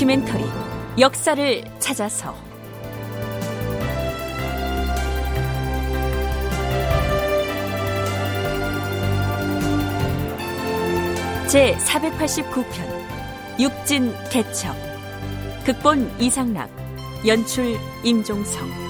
다큐멘터리 역사를 찾아서. 제 489편 육진 개척. 극본 이상락 연출 임종성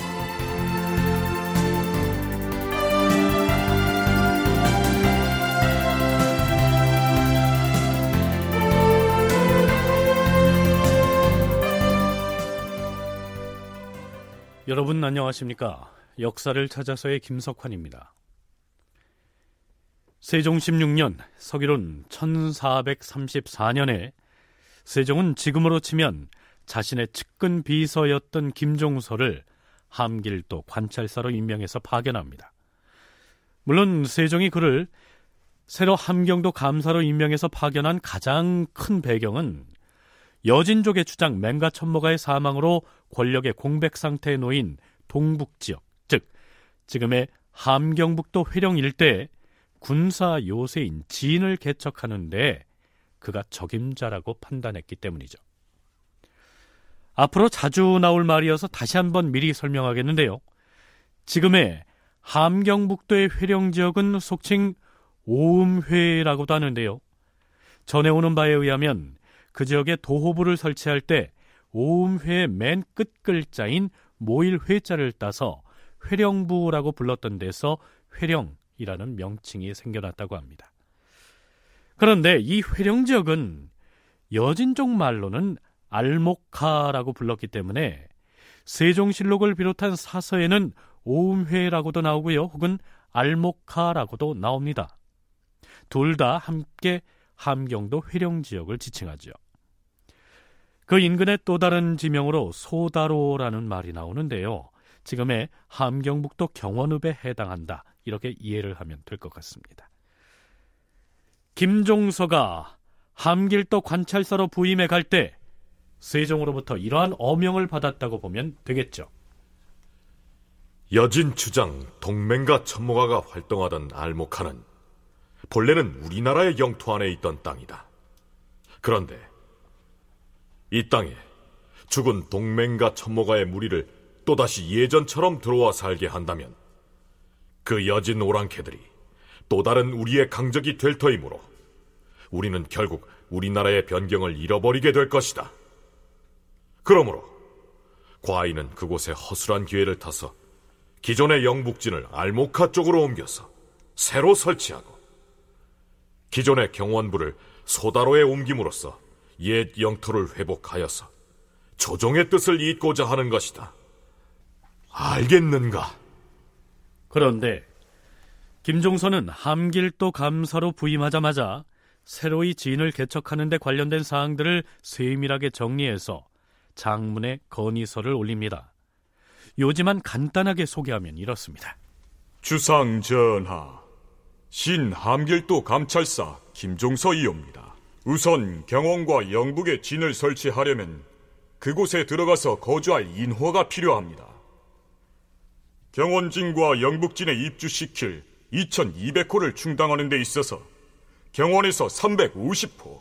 여러분 안녕하십니까? 역사를 찾아서의 김석환입니다. 세종 16년 서기론 1434년에 세종은 지금으로 치면 자신의 측근 비서였던 김종서를 함길도 관찰사로 임명해서 파견합니다. 물론 세종이 그를 새로 함경도 감사로 임명해서 파견한 가장 큰 배경은 여진족의 주장 맹가 천모가의 사망으로 권력의 공백 상태에 놓인 동북 지역, 즉 지금의 함경북도 회령 일대에 군사 요새인 진을 개척하는데 그가 적임자라고 판단했기 때문이죠. 앞으로 자주 나올 말이어서 다시 한번 미리 설명하겠는데요. 지금의 함경북도의 회령 지역은 속칭 오음회라고도 하는데요. 전해오는 바에 의하면 그 지역에 도호부를 설치할 때 오음회의 맨 끝 글자인 모일 회자를 따서 회령부라고 불렀던 데서 회령이라는 명칭이 생겨났다고 합니다. 그런데 이 회령 지역은 여진족 말로는 알목하라고 불렀기 때문에 세종실록을 비롯한 사서에는 오음회라고도 나오고요. 혹은 알목하라고도 나옵니다. 둘 다 함께 함경도 회령 지역을 지칭하죠. 그 인근의 또 다른 지명으로 소다로라는 말이 나오는데요. 지금의 함경북도 경원읍에 해당한다. 이렇게 이해를 하면 될 것 같습니다. 김종서가 함길도 관찰사로 부임해 갈 때 세종으로부터 이러한 어명을 받았다고 보면 되겠죠. 여진 주장 동맹과 천모가가 활동하던 알목하는 본래는 우리나라의 영토 안에 있던 땅이다. 그런데 이 땅에 죽은 동맹과 천모가의 무리를 또다시 예전처럼 들어와 살게 한다면 그 여진 오랑캐들이 또 다른 우리의 강적이 될 터이므로 우리는 결국 우리나라의 변경을 잃어버리게 될 것이다. 그러므로 과인은 그곳에 허술한 기회를 타서 기존의 영북진을 알모카 쪽으로 옮겨서 새로 설치하고 기존의 경원부를 소다로에 옮김으로써 옛 영토를 회복하여서 조정의 뜻을 잇고자 하는 것이다. 알겠는가? 그런데 김종선은 함길도 감사로 부임하자마자 새로이 진을 개척하는 데 관련된 사항들을 세밀하게 정리해서 장문의 건의서를 올립니다. 요지만 간단하게 소개하면 이렇습니다. 주상 전하, 신 함길도 감찰사 김종서이옵니다. 우선 경원과 영북에 진을 설치하려면 그곳에 들어가서 거주할 인허가 필요합니다. 경원진과 영북진에 입주시킬 2200호를 충당하는 데 있어서 경원에서 350호,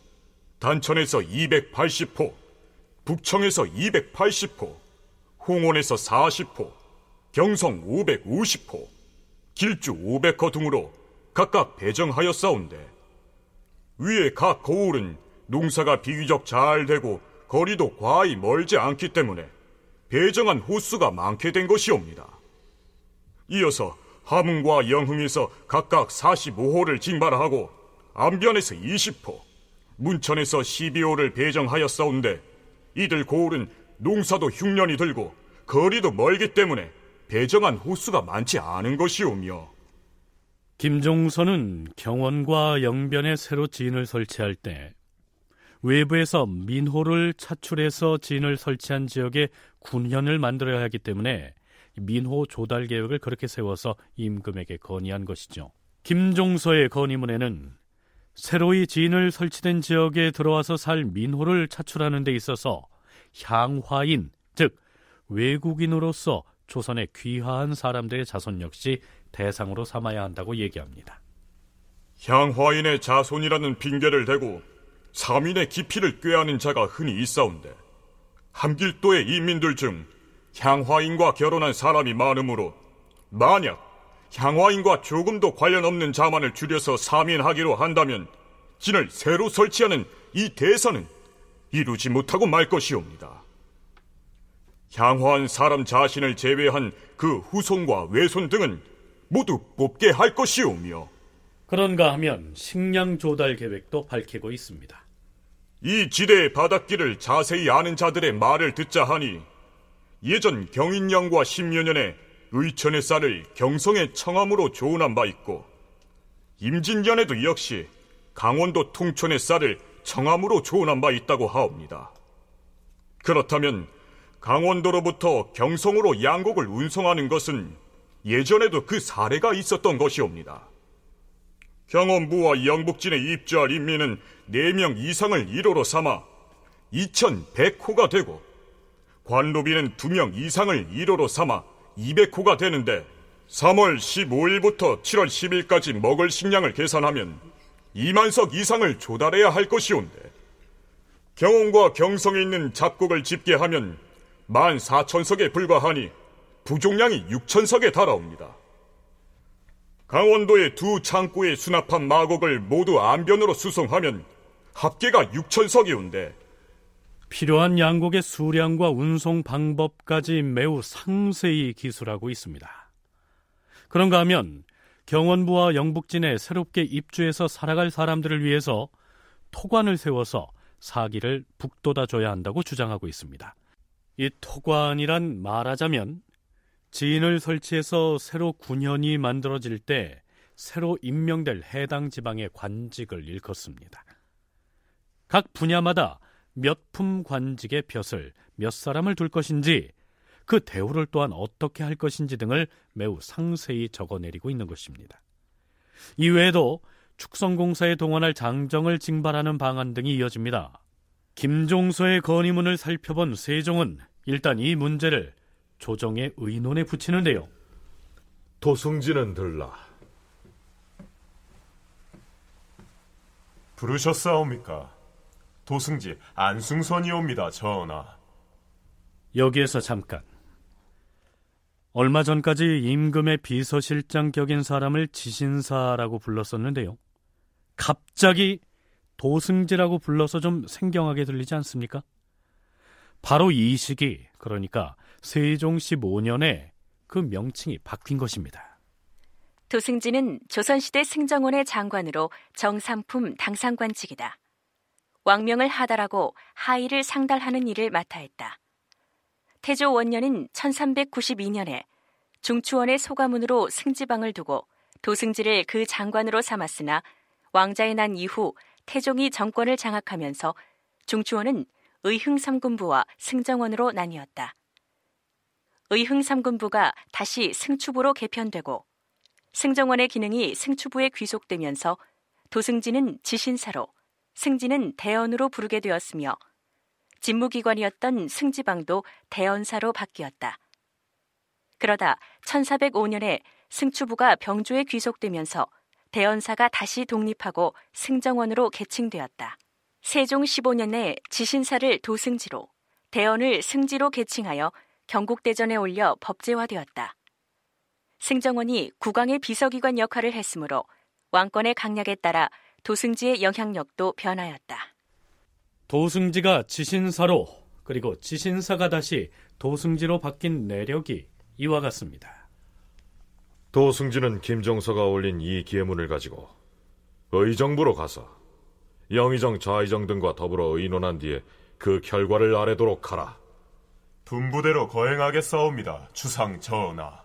단천에서 280호, 북청에서 280호, 홍원에서 40호, 경성 550호, 길주 500호 등으로 각각 배정하였사온데 위에 각 거울은 농사가 비교적 잘 되고 거리도 과히 멀지 않기 때문에 배정한 호수가 많게 된 것이옵니다. 이어서 하문과 영흥에서 각각 45호를 징발하고 안변에서 20호, 문천에서 12호를 배정하였사온데 이들 고을은 농사도 흉년이 들고 거리도 멀기 때문에 배정한 호수가 많지 않은 것이오며 김종선은 경원과 영변에 새로 진을 설치할 때 외부에서 민호를 차출해서 진을 설치한 지역에 군현을 만들어야 하기 때문에 민호 조달 계획을 그렇게 세워서 임금에게 건의한 것이죠. 김종서의 건의문에는 새로이 진을 설치된 지역에 들어와서 살 민호를 차출하는 데 있어서 향화인, 즉 외국인으로서 조선의 귀화한 사람들의 자손 역시 대상으로 삼아야 한다고 얘기합니다. 향화인의 자손이라는 핑계를 대고 사민의 기피를 꾀하는 자가 흔히 있사온데 함길도의 인민들 중 향화인과 결혼한 사람이 많으므로 만약 향화인과 조금도 관련 없는 자만을 줄여서 사민하기로 한다면 진을 새로 설치하는 이 대선은 이루지 못하고 말 것이옵니다. 향화한 사람 자신을 제외한 그 후손과 외손 등은 모두 뽑게 할 것이오며 그런가 하면 식량 조달 계획도 밝히고 있습니다. 이 지대의 바닷길을 자세히 아는 자들의 말을 듣자 하니 예전 경인령과 십여 년에 의천의 쌀을 경성의 청암으로 조운한 바 있고 임진년에도 역시 강원도 통촌의 쌀을 청암으로 조운한 바 있다고 하옵니다. 그렇다면 강원도로부터 경성으로 양곡을 운송하는 것은 예전에도 그 사례가 있었던 것이옵니다. 경원부와 영북진에 입주할 인민은 4명 이상을 1호로 삼아 2100호가 되고 관로비는 2명 이상을 1호로 삼아 200호가 되는데 3월 15일부터 7월 10일까지 먹을 식량을 계산하면 2만석 이상을 조달해야 할 것이온데 경원과 경성에 있는 잡곡을 집계하면 14,000석에 불과하니 부종량이 6천석에 달하옵니다. 강원도의 두 창고에 수납한 마곡을 모두 안변으로 수송하면 합계가 6천석이온데 필요한 양곡의 수량과 운송 방법까지 매우 상세히 기술하고 있습니다. 그런가 하면 경원부와 영북진에 새롭게 입주해서 살아갈 사람들을 위해서 토관을 세워서 사기를 북돋아 줘야 한다고 주장하고 있습니다. 이 토관이란 말하자면 지인을 설치해서 새로 군현이 만들어질 때 새로 임명될 해당 지방의 관직을 일컫습니다. 각 분야마다 몇 품 관직의 벼슬, 몇 사람을 둘 것인지 그 대우를 또한 어떻게 할 것인지 등을 매우 상세히 적어내리고 있는 것입니다. 이외에도 축성공사에 동원할 장정을 징발하는 방안 등이 이어집니다. 김종서의 건의문을 살펴본 세종은 일단 이 문제를 조정의 의논에 붙이는데요. 도승지는 들라. 부르셨사옵니까? 도승지 안승선이옵니다, 전하. 여기에서 잠깐. 얼마 전까지 임금의 비서실장 격인 사람을 지신사라고 불렀었는데요. 갑자기 도승지라고 불러서 좀 생경하게 들리지 않습니까? 바로 이 시기, 그러니까 세종 15년에 그 명칭이 바뀐 것입니다. 도승지는 조선시대 승정원의 장관으로 정삼품 당상관직이다. 왕명을 하달하고 하의를 상달하는 일을 맡아 했다. 태조 원년인 1392년에 중추원의 소가문으로 승지방을 두고 도승지를 그 장관으로 삼았으나 왕자의 난 이후 태종이 정권을 장악하면서 중추원은 의흥삼군부와 승정원으로 나뉘었다. 의흥삼군부가 다시 승추부로 개편되고 승정원의 기능이 승추부에 귀속되면서 도승지는 지신사로 승지는 대언으로 부르게 되었으며 직무기관이었던 승지방도 대언사로 바뀌었다. 그러다 1405년에 승추부가 병조에 귀속되면서 대언사가 다시 독립하고 승정원으로 개칭되었다. 세종 15년에 지신사를 도승지로, 대언을 승지로 개칭하여 경국대전에 올려 법제화되었다. 승정원이 국왕의 비서기관 역할을 했으므로 왕권의 강약에 따라 도승지의 영향력도 변하였다. 도승지가 지신사로 그리고 지신사가 다시 도승지로 바뀐 내력이 이와 같습니다. 도승지는 김종서가 올린 이 기회문을 가지고 의정부로 가서 영의정, 좌의정 등과 더불어 의논한 뒤에 그 결과를 아래도록 하라. 분부대로 거행하겠사옵니다, 주상 전하.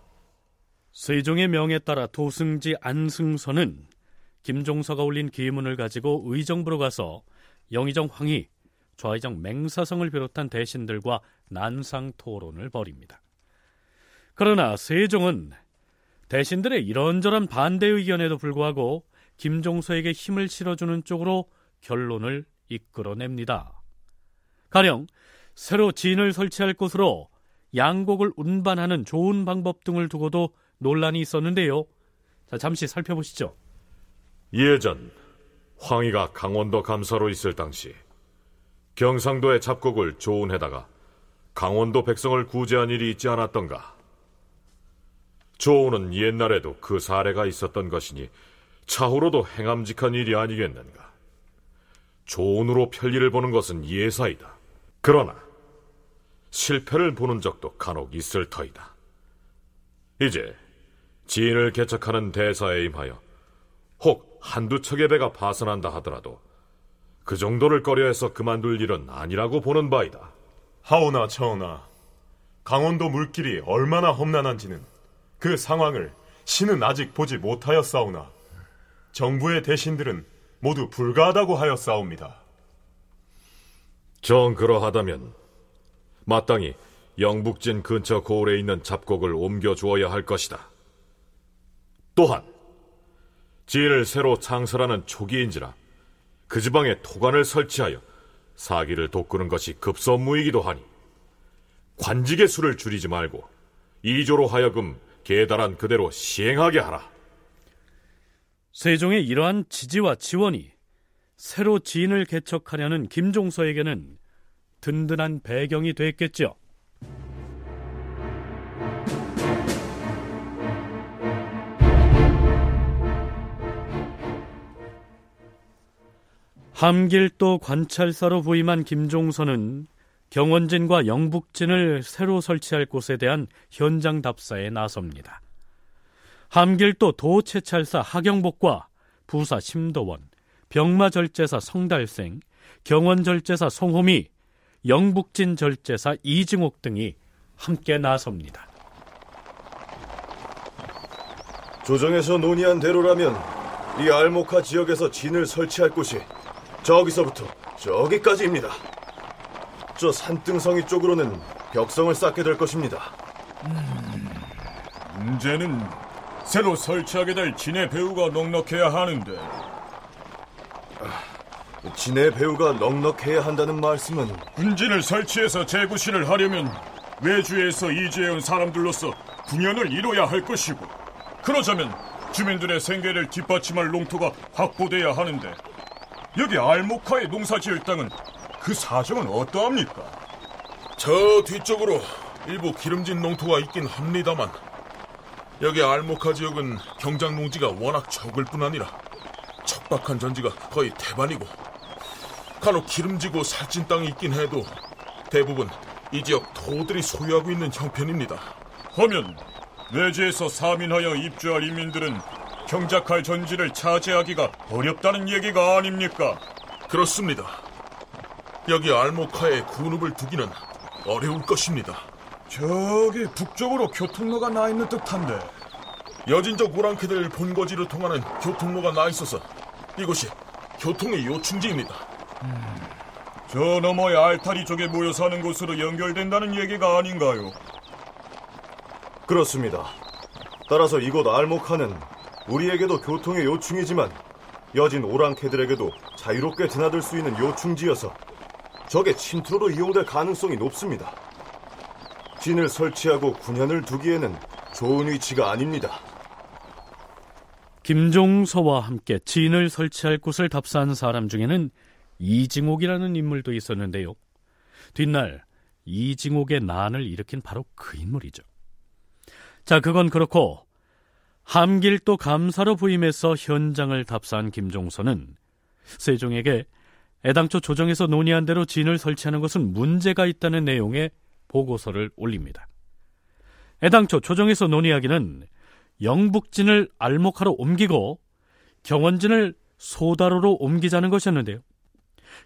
세종의 명에 따라 도승지 안승선은 김종서가 올린 기문을 가지고 의정부로 가서 영의정 황희, 좌의정 맹사성을 비롯한 대신들과 난상 토론을 벌입니다. 그러나 세종은 대신들의 이런저런 반대 의견에도 불구하고 김종서에게 힘을 실어주는 쪽으로 결론을 이끌어냅니다. 가령 새로 진을 설치할 곳으로 양곡을 운반하는 좋은 방법 등을 두고도 논란이 있었는데요. 자, 잠시 살펴보시죠. 예전 황희가 강원도 감사로 있을 당시 경상도의 잡곡을 조운해다가 강원도 백성을 구제한 일이 있지 않았던가? 조우는 옛날에도 그 사례가 있었던 것이니 차후로도 행함직한 일이 아니겠는가? 조운으로 편리를 보는 것은 예사이다. 그러나 실패를 보는 적도 간혹 있을 터이다. 이제 지인을 개척하는 대사에 임하여 혹 한두 척의 배가 파선한다 하더라도 그 정도를 꺼려해서 그만둘 일은 아니라고 보는 바이다. 하오나 처오나 강원도 물길이 얼마나 험난한지는 그 상황을 신은 아직 보지 못하였사오나 정부의 대신들은 모두 불가하다고 하였사옵니다. 정 그러하다면 마땅히 영북진 근처 고을에 있는 잡곡을 옮겨 주어야 할 것이다. 또한 지인을 새로 창설하는 초기인지라 그 지방에 토관을 설치하여 사기를 돋구는 것이 급선무이기도 하니 관직의 수를 줄이지 말고 이조로 하여금 계달한 그대로 시행하게 하라. 세종의 이러한 지지와 지원이 새로 지인을 개척하려는 김종서에게는 든든한 배경이 됐겠죠. 함길도 관찰사로 부임한 김종선은 경원진과 영북진을 새로 설치할 곳에 대한 현장 답사에 나섭니다. 함길도 도채찰사 하경복과 부사 심도원, 병마절제사 성달생, 경원절제사 송호미, 영북진 절제사 이증옥 등이 함께 나섭니다. 조정에서 논의한 대로라면 이 알모카 지역에서 진을 설치할 곳이 저기서부터 저기까지입니다. 저 산등성이 쪽으로는 벽성을 쌓게 될 것입니다. 음, 문제는 새로 설치하게 될 진의 배후가 넉넉해야 하는데 진의 배후가 넉넉해야 한다는 말씀은 군진을 설치해서 재구시를 하려면 외주에서 이주해온 사람들로서 군연을 이뤄야 할 것이고 그러자면 주민들의 생계를 뒷받침할 농토가 확보돼야 하는데 여기 알모카의 농사지을 땅은 그 사정은 어떠합니까? 저 뒤쪽으로 일부 기름진 농토가 있긴 합니다만 여기 알모카 지역은 경장 농지가 워낙 적을 뿐 아니라 척박한 전지가 거의 대반이고 간혹 기름지고 살찐 땅이 있긴 해도 대부분 이 지역 토들이 소유하고 있는 형편입니다. 하면 외지에서 사민하여 입주할 인민들은 경작할 전지를 차지하기가 어렵다는 얘기가 아닙니까? 그렇습니다. 여기 알모카에 군읍을 두기는 어려울 것입니다. 저기 북쪽으로 교통로가 나 있는 듯한데 여진족 오랑캐들 본거지를 통하는 교통로가 나 있어서 이곳이 교통의 요충지입니다. 음, 저 너머의 알타리 쪽에 모여 사는 곳으로 연결된다는 얘기가 아닌가요? 그렇습니다. 따라서 이곳 알모카는 우리에게도 교통의 요충이지만 여진 오랑캐들에게도 자유롭게 드나들 수 있는 요충지여서 적의 침투로 이용될 가능성이 높습니다. 진을 설치하고 군현을 두기에는 좋은 위치가 아닙니다. 김종서와 함께 진을 설치할 곳을 답사한 사람 중에는 이징옥이라는 인물도 있었는데요. 뒷날 이징옥의 난을 일으킨 바로 그 인물이죠. 자, 그건 그렇고 함길도 감사로 부임해서 현장을 답사한 김종서는 세종에게 애당초 조정에서 논의한 대로 진을 설치하는 것은 문제가 있다는 내용의 보고서를 올립니다. 애당초 조정에서 논의하기는 영북진을 알목하러 옮기고 경원진을 소다로로 옮기자는 것이었는데요.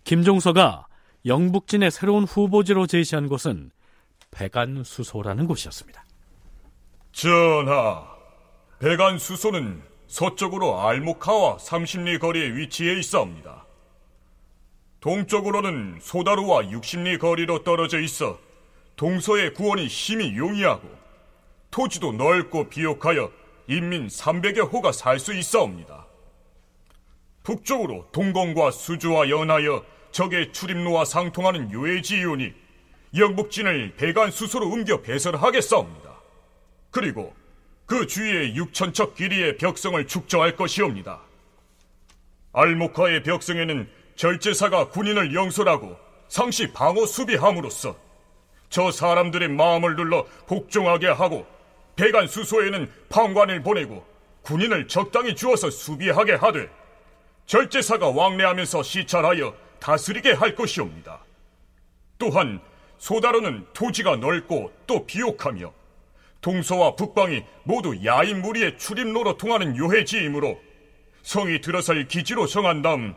김종서가 영북진의 새로운 후보지로 제시한 곳은 백안수소라는 곳이었습니다. 전하, 백안수소는 서쪽으로 알모카와 30리 거리에 위치해 있사옵니다. 동쪽으로는 소다루와 60리 거리로 떨어져 있어 동서의 구원이 심히 용이하고 토지도 넓고 비옥하여 인민 300여 호가 살 수 있사옵니다. 북쪽으로 동공과 수주와 연하여 적의 출입로와 상통하는 요해지이오니 영북진을 배관수소로 옮겨 배설하겠사옵니다. 그리고 그 주위에 6천척 길이의 벽성을 축적할 것이옵니다. 알모카의 벽성에는 절제사가 군인을 영솔하고 상시 방어 수비함으로써 저 사람들의 마음을 눌러 복종하게 하고 배간 수소에는 판관을 보내고 군인을 적당히 주어서 수비하게 하되 절제사가 왕래하면서 시찰하여 다스리게 할 것이옵니다. 또한 소다로는 토지가 넓고 또 비옥하며 동서와 북방이 모두 야인 무리의 출입로로 통하는 요해지이므로 성이 들어설 기지로 정한 다음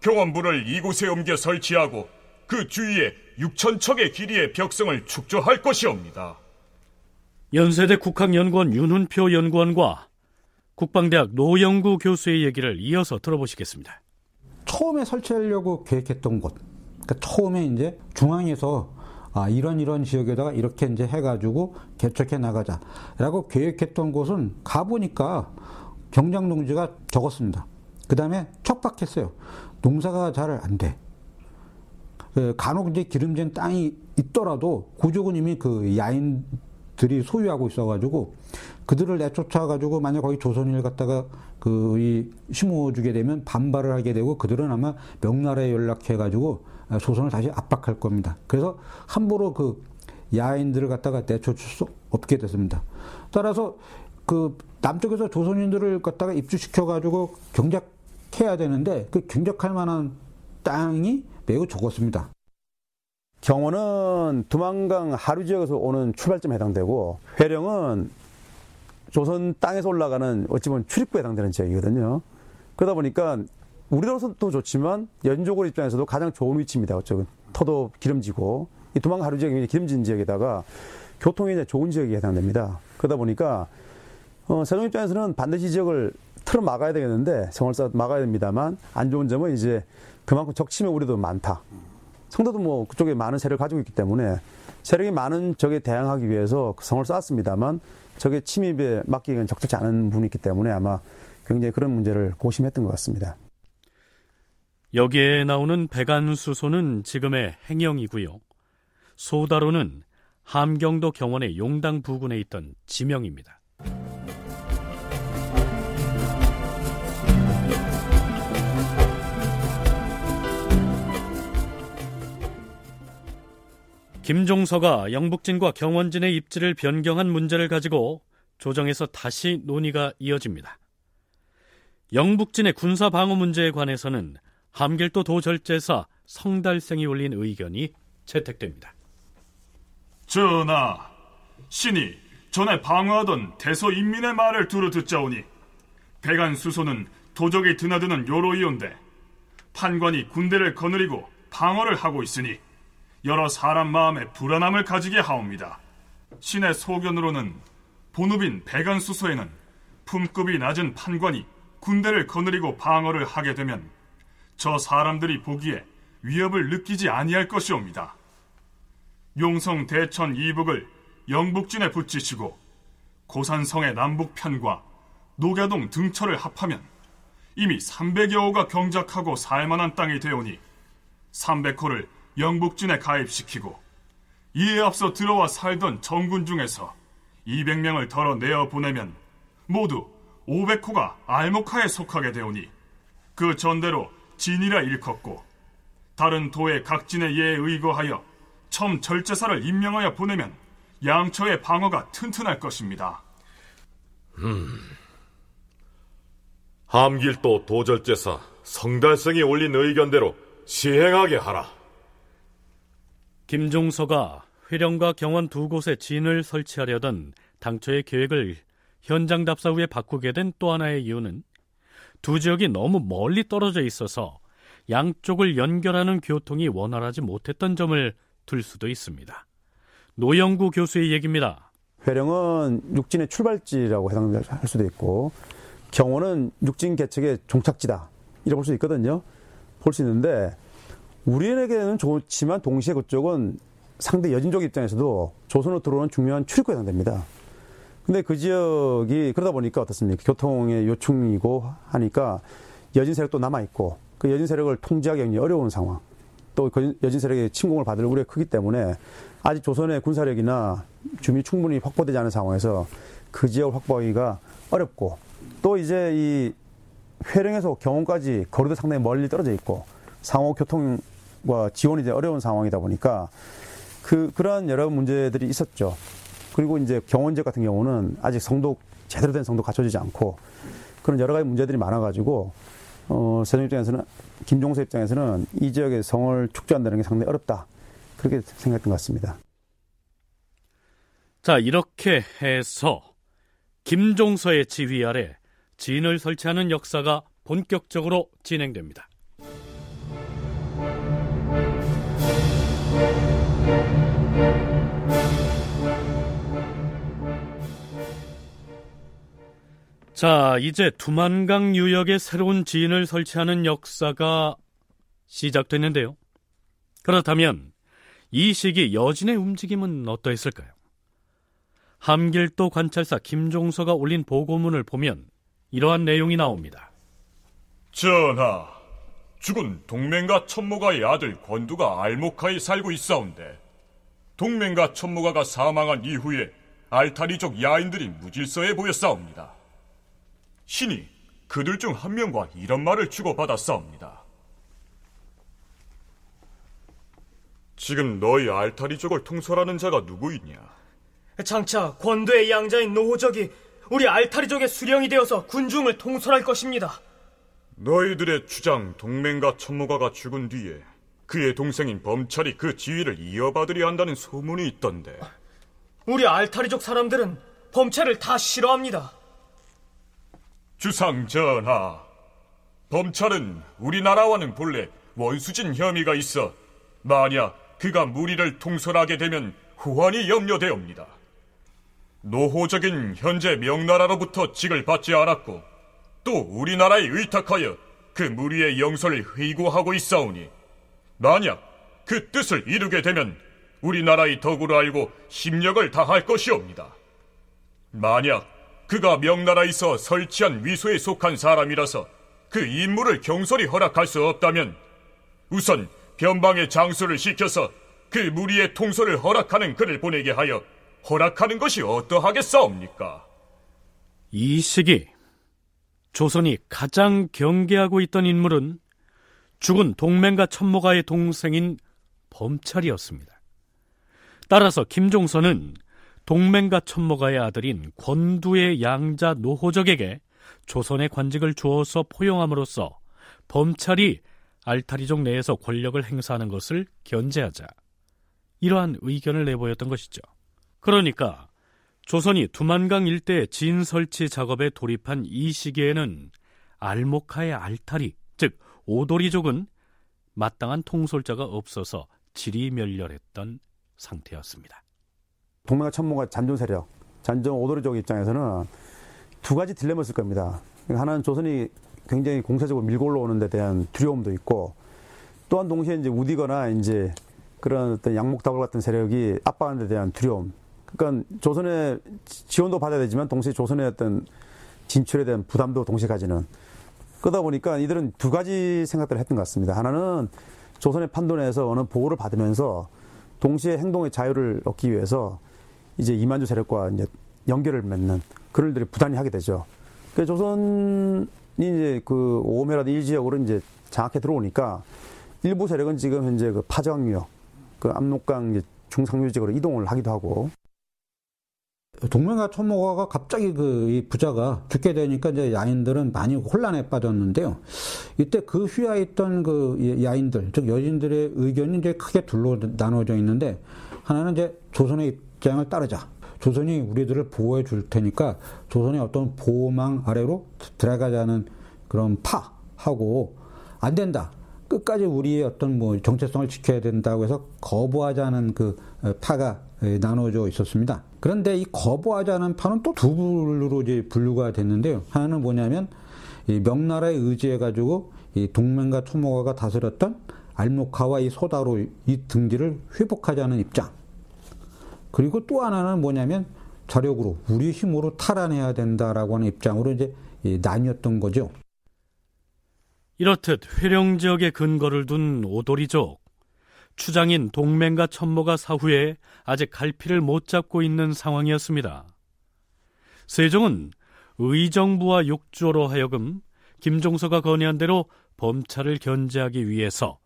경원부를 이곳에 옮겨 설치하고 그 주위에 6천 척의 길이의 벽성을 축조할 것이옵니다. 연세대 국학연구원 윤훈표 연구원과 국방대학 노영구 교수의 얘기를 이어서 들어보시겠습니다. 처음에 설치하려고 계획했던 곳, 그러니까 처음에 이제 중앙에서 아, 이런 이런 지역에다가 이렇게 이제 해가지고 개척해 나가자라고 계획했던 곳은 가보니까 경장 농지가 적었습니다. 그 다음에 척박했어요. 농사가 잘 안 돼. 그 간혹 이제 기름진 땅이 있더라도 고족은 이미 그 야인들이 소유하고 있어가지고 그들을 내쫓아가지고 만약 거기 조선인을 갖다가 그 이 심어주게 되면 반발을 하게 되고 그들은 아마 명나라에 연락해가지고 조선을 다시 압박할 겁니다. 그래서 함부로 그 야인들을 갖다가 내쫓을 수 없게 됐습니다. 따라서 그 남쪽에서 조선인들을 갖다가 입주시켜가지고 경작해야 되는데 그 경작할 만한 땅이 매우 적었습니다. 경원은 두만강 하류 지역에서 오는 출발점에 해당되고 회령은 조선 땅에서 올라가는 어찌 보면 출입구에 해당되는 지역이거든요. 그러다 보니까 우리로서도 좋지만 연족을 입장에서도 가장 좋은 위치입니다. 어쩌면 터도 기름지고 이 두만 하류 지역이 기름진 지역에다가 교통이 이제 좋은 지역에 해당됩니다. 그러다 보니까 어, 세종 입장에서는 반드시 지역을 틀어 막아야 되겠는데 쌓 막아야 됩니다만 안 좋은 점은 이제 그만큼 적침의 우려도 많다. 성도도 뭐 그쪽에 많은 세력을 가지고 있기 때문에 세력이 많은 적에 대항하기 위해서 그 성을 쌓았습니다만 적의 침입에 막기에는 적절치 않은 부분이 있기 때문에 아마 굉장히 그런 문제를 고심했던 것 같습니다. 여기에 나오는 백안수소는 지금의 행영이고요. 소다로는 함경도 경원의 용당 부근에 있던 지명입니다. 김종서가 영북진과 경원진의 입지를 변경한 문제를 가지고 조정에서 다시 논의가 이어집니다. 영북진의 군사 방어 문제에 관해서는 함길도 도절제사 성달생이 올린 의견이 채택됩니다. 전하, 신이 전에 방어하던 대서 인민의 말을 두루 듣자오니 대간 수소는 도적이 드나드는 요로이온데 판관이 군대를 거느리고 방어를 하고 있으니 여러 사람 마음에 불안함을 가지게 하옵니다. 신의 소견으로는 본업인 배간수소에는 품급이 낮은 판관이 군대를 거느리고 방어를 하게 되면 저 사람들이 보기에 위협을 느끼지 아니할 것이옵니다. 용성 대천 이북을 영북진에 붙이시고 고산성의 남북편과 녹야동 등처를 합하면 이미 300여호가 경작하고 살만한 땅이 되오니 300호를 영북진에 가입시키고 이에 앞서 들어와 살던 정군 중에서 200명을 덜어 내어 보내면 모두 500호가 알목하에 속하게 되오니 그 전대로 진이라 일컫고 다른 도의 각진의 예에 의거하여 첨 절제사를 임명하여 보내면 양처의 방어가 튼튼할 것입니다. 음. 함길도 도절제사 성달성이 올린 의견대로 시행하게 하라. 김종서가 회령과 경원 두 곳에 진을 설치하려던 당초의 계획을 현장 답사 후에 바꾸게 된 또 하나의 이유는 두 지역이 너무 멀리 떨어져 있어서 양쪽을 연결하는 교통이 원활하지 못했던 점을 들 수도 있습니다. 노영구 교수의 얘기입니다. 회령은 육진의 출발지라고 해당할 수도 있고 경원은 육진 개척의 종착지다 이렇게 볼 수 있거든요. 볼 수 있는데 우리에게는 좋지만 동시에 그쪽은 상대 여진족 입장에서도 조선으로 들어오는 중요한 출입구에 해당됩니다. 근데 그 지역이 그러다 보니까 어떻습니까? 교통의 요충이고 하니까 여진 세력도 남아있고 그 여진 세력을 통제하기 어려운 상황. 또그 여진 세력의 침공을 받을 우려가 크기 때문에 아직 조선의 군사력이나 주민이 충분히 확보되지 않은 상황에서 그 지역을 확보하기가 어렵고 또 이제 이 회령에서 경원까지 거리도 상당히 멀리 떨어져 있고 상호 교통 과 지원이 이제 어려운 상황이다 보니까 그 그러한 여러 문제들이 있었죠. 그리고 이제 경원지역 같은 경우는 아직 성도 제대로 된 성도 갖춰지지 않고 그런 여러 가지 문제들이 많아가지고 어, 세종 입장에서는 김종서 입장에서는 이 지역의 성을 축제한다는 게 상당히 어렵다 그렇게 생각했던 것 같습니다. 자 이렇게 해서 김종서의 지휘 아래 진을 설치하는 역사가 본격적으로 진행됩니다. 자, 이제 두만강 유역에 새로운 지인을 설치하는 역사가 시작됐는데요. 그렇다면 이 시기 여진의 움직임은 어떠했을까요? 함길도 관찰사 김종서가 올린 보고문을 보면 이러한 내용이 나옵니다. 전하, 죽은 동맹가 천모가의 아들 권두가 알모카에 살고 있사온데 동맹가 천모가가 사망한 이후에 알타리족 야인들이 무질서해 보였사옵니다. 신이 그들 중 한 명과 이런 말을 주고받았사옵니다. 지금 너희 알타리족을 통솔하는 자가 누구이냐? 장차 권도의 양자인 노호적이 우리 알타리족의 수령이 되어서 군중을 통솔할 것입니다. 너희들의 주장 동맹가 천모가가 죽은 뒤에 그의 동생인 범찰이 그 지위를 이어받으려 한다는 소문이 있던데. 우리 알타리족 사람들은 범찰을 다 싫어합니다. 주상 전하, 범찰은 우리나라와는 본래 원수진 혐의가 있어 만약 그가 무리를 통솔하게 되면 후환이 염려되옵니다. 노호적인 현재 명나라로부터 직을 받지 않았고 또 우리나라에 의탁하여 그 무리의 영설을 회고하고 있사오니 만약 그 뜻을 이루게 되면 우리나라의 덕으로 알고 심력을 다할 것이옵니다. 만약 그가 명나라에서 설치한 위소에 속한 사람이라서 그 임무를 경솔히 허락할 수 없다면 우선 변방의 장수를 시켜서 그 무리의 통솔을 허락하는 그를 보내게 하여 허락하는 것이 어떠하겠사옵니까? 이 시기 조선이 가장 경계하고 있던 인물은 죽은 동맹과 천모가의 동생인 범찰이었습니다. 따라서 김종선은 동맹과 천모가의 아들인 권두의 양자 노호적에게 조선의 관직을 주어서 포용함으로써 범찰이 알타리족 내에서 권력을 행사하는 것을 견제하자 이러한 의견을 내보였던 것이죠. 그러니까 조선이 두만강 일대 진 설치 작업에 돌입한 이 시기에는 알모카의 알타리, 즉 오도리족은 마땅한 통솔자가 없어서 지리멸렬했던 상태였습니다. 동맹과 천모가 잔존 세력, 잔존 오도리족 입장에서는 두 가지 딜레마 있을 겁니다. 하나는 조선이 굉장히 공세적으로 밀고 올라오는 데 대한 두려움도 있고 또한 동시에 이제 우디거나 이제 그런 어떤 양목다불 같은 세력이 압박하는 데 대한 두려움. 그러니까 조선의 지원도 받아야 되지만 동시에 조선의 어떤 진출에 대한 부담도 동시에 가지는 그러다 보니까 이들은 두 가지 생각들을 했던 것 같습니다. 하나는 조선의 판돈에서 어느 보호를 받으면서 동시에 행동의 자유를 얻기 위해서 이제 이만주 세력과 이제 연결을 맺는 그런 일들이 부단히 하게 되죠. 그 조선이 이제 그 오메라드 일지역으로 이제 장악해 들어오니까 일부 세력은 지금 현재 그 파정유역, 그 압록강 중상류 지역으로 이동을 하기도 하고 동맹과 천모가가 갑자기 그 부자가 죽게 되니까 이제 야인들은 많이 혼란에 빠졌는데요. 이때 그 휘하에 있던 그 야인들, 즉 여진들의 의견이 이제 크게 둘로 나눠져 있는데 하나는 이제 조선의 입장을 따르자. 조선이 우리들을 보호해 줄 테니까 조선의 어떤 보호망 아래로 들어가자는 그런 파 하고 안 된다. 끝까지 우리의 어떤 뭐 정체성을 지켜야 된다고 해서 거부하자는 그 파가 나눠져 있었습니다. 그런데 이 거부하자는 파는 또두 불로 이제 분류가 됐는데요. 하나는 뭐냐면 이 명나라에 의지해 가지고 이 동맹과 초모가가 다스렸던 알모카와 이 소다로 이 등지를 회복하자는 입장. 그리고 또 하나는 뭐냐면 자력으로 우리 힘으로 탈환해야 된다라고 하는 입장으로 이제 나뉘었던 거죠. 이렇듯 회령 지역에 근거를 둔 오도리족 추장인 동맹과 천모가 사후에 아직 갈피를 못 잡고 있는 상황이었습니다. 세종은 의정부와 육조로 하여금 김종서가 건의한 대로 범찰을 견제하기 위해서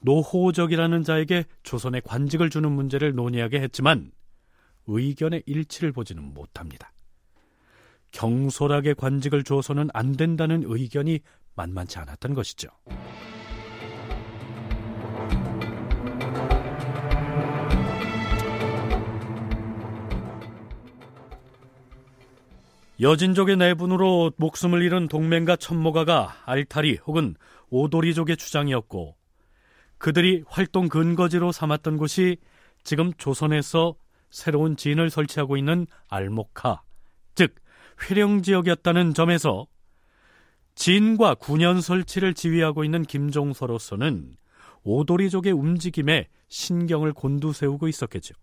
노호적이라는 자에게 조선의 관직을 주는 문제를 논의하게 했지만 의견의 일치를 보지는 못합니다. 경솔하게 관직을 주어서는 안 된다는 의견이 만만치 않았던 것이죠. 여진족의 내분으로 목숨을 잃은 동맹과 천모가가 알타리 혹은 오도리족의 주장이었고 그들이 활동 근거지로 삼았던 곳이 지금 조선에서 새로운 진을 설치하고 있는 알목하, 즉 회령 지역이었다는 점에서 진과 군현 설치를 지휘하고 있는 김종서로서는 오도리족의 움직임에 신경을 곤두세우고 있었겠죠.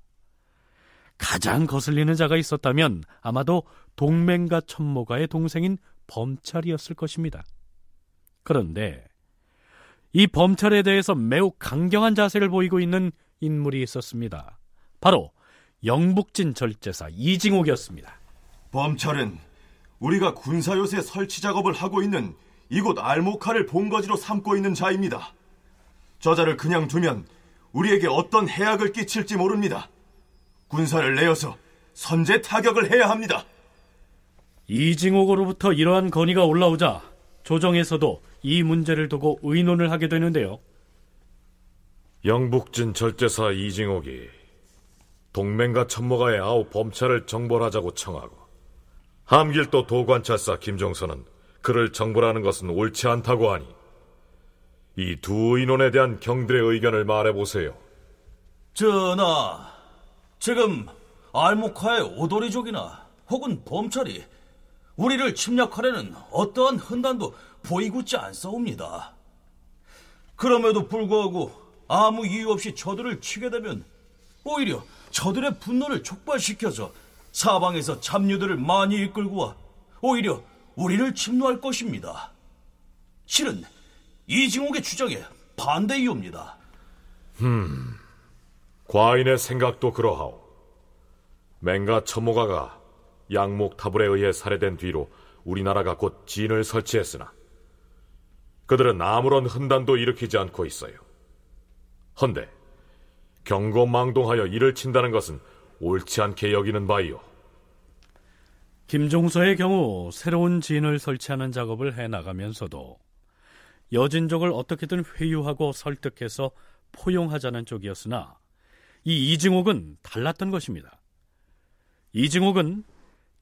가장 거슬리는 자가 있었다면 아마도 동맹과 천모가의 동생인 범찰이었을 것입니다. 그런데 이 범찰에 대해서 매우 강경한 자세를 보이고 있는 인물이 있었습니다. 바로 영북진 절제사 이징옥이었습니다. 범찰은 우리가 군사요새 설치 작업을 하고 있는 이곳 알모카를 본거지로 삼고 있는 자입니다. 저자를 그냥 두면 우리에게 어떤 해악을 끼칠지 모릅니다. 군사를 내어서 선제 타격을 해야 합니다. 이징옥으로부터 이러한 건의가 올라오자 조정에서도 이 문제를 두고 의논을 하게 되는데요. 영북진 절제사 이징옥이 동맹과 천모가의 아우 범찰을 정벌하자고 청하고 함길도 도관찰사 김종선은 그를 정벌하는 것은 옳지 않다고 하니 이두 인원에 대한 경들의 의견을 말해보세요. 전하, 지금 알목화의 오도리족이나 혹은 범찰이 우리를 침략하려는 어떠한 흔단도 보이고지 않사옵니다. 그럼에도 불구하고 아무 이유 없이 저들을 치게 되면 오히려 저들의 분노를 촉발시켜서 사방에서 잡류들을 많이 이끌고 와 오히려 우리를 침노할 것입니다. 실은 이징옥의 주장에 반대이옵니다. 음, 과인의 생각도 그러하오. 맹가 첨모가가 양목 타불에 의해 살해된 뒤로 우리나라가 곧 진을 설치했으나 그들은 아무런 흔단도 일으키지 않고 있어요. 헌데 경고망동하여 이를 친다는 것은 옳지 않게 여기는 바이오. 김종서의 경우 새로운 진을 설치하는 작업을 해나가면서도 여진족을 어떻게든 회유하고 설득해서 포용하자는 쪽이었으나 이 이징옥은 달랐던 것입니다. 이징옥은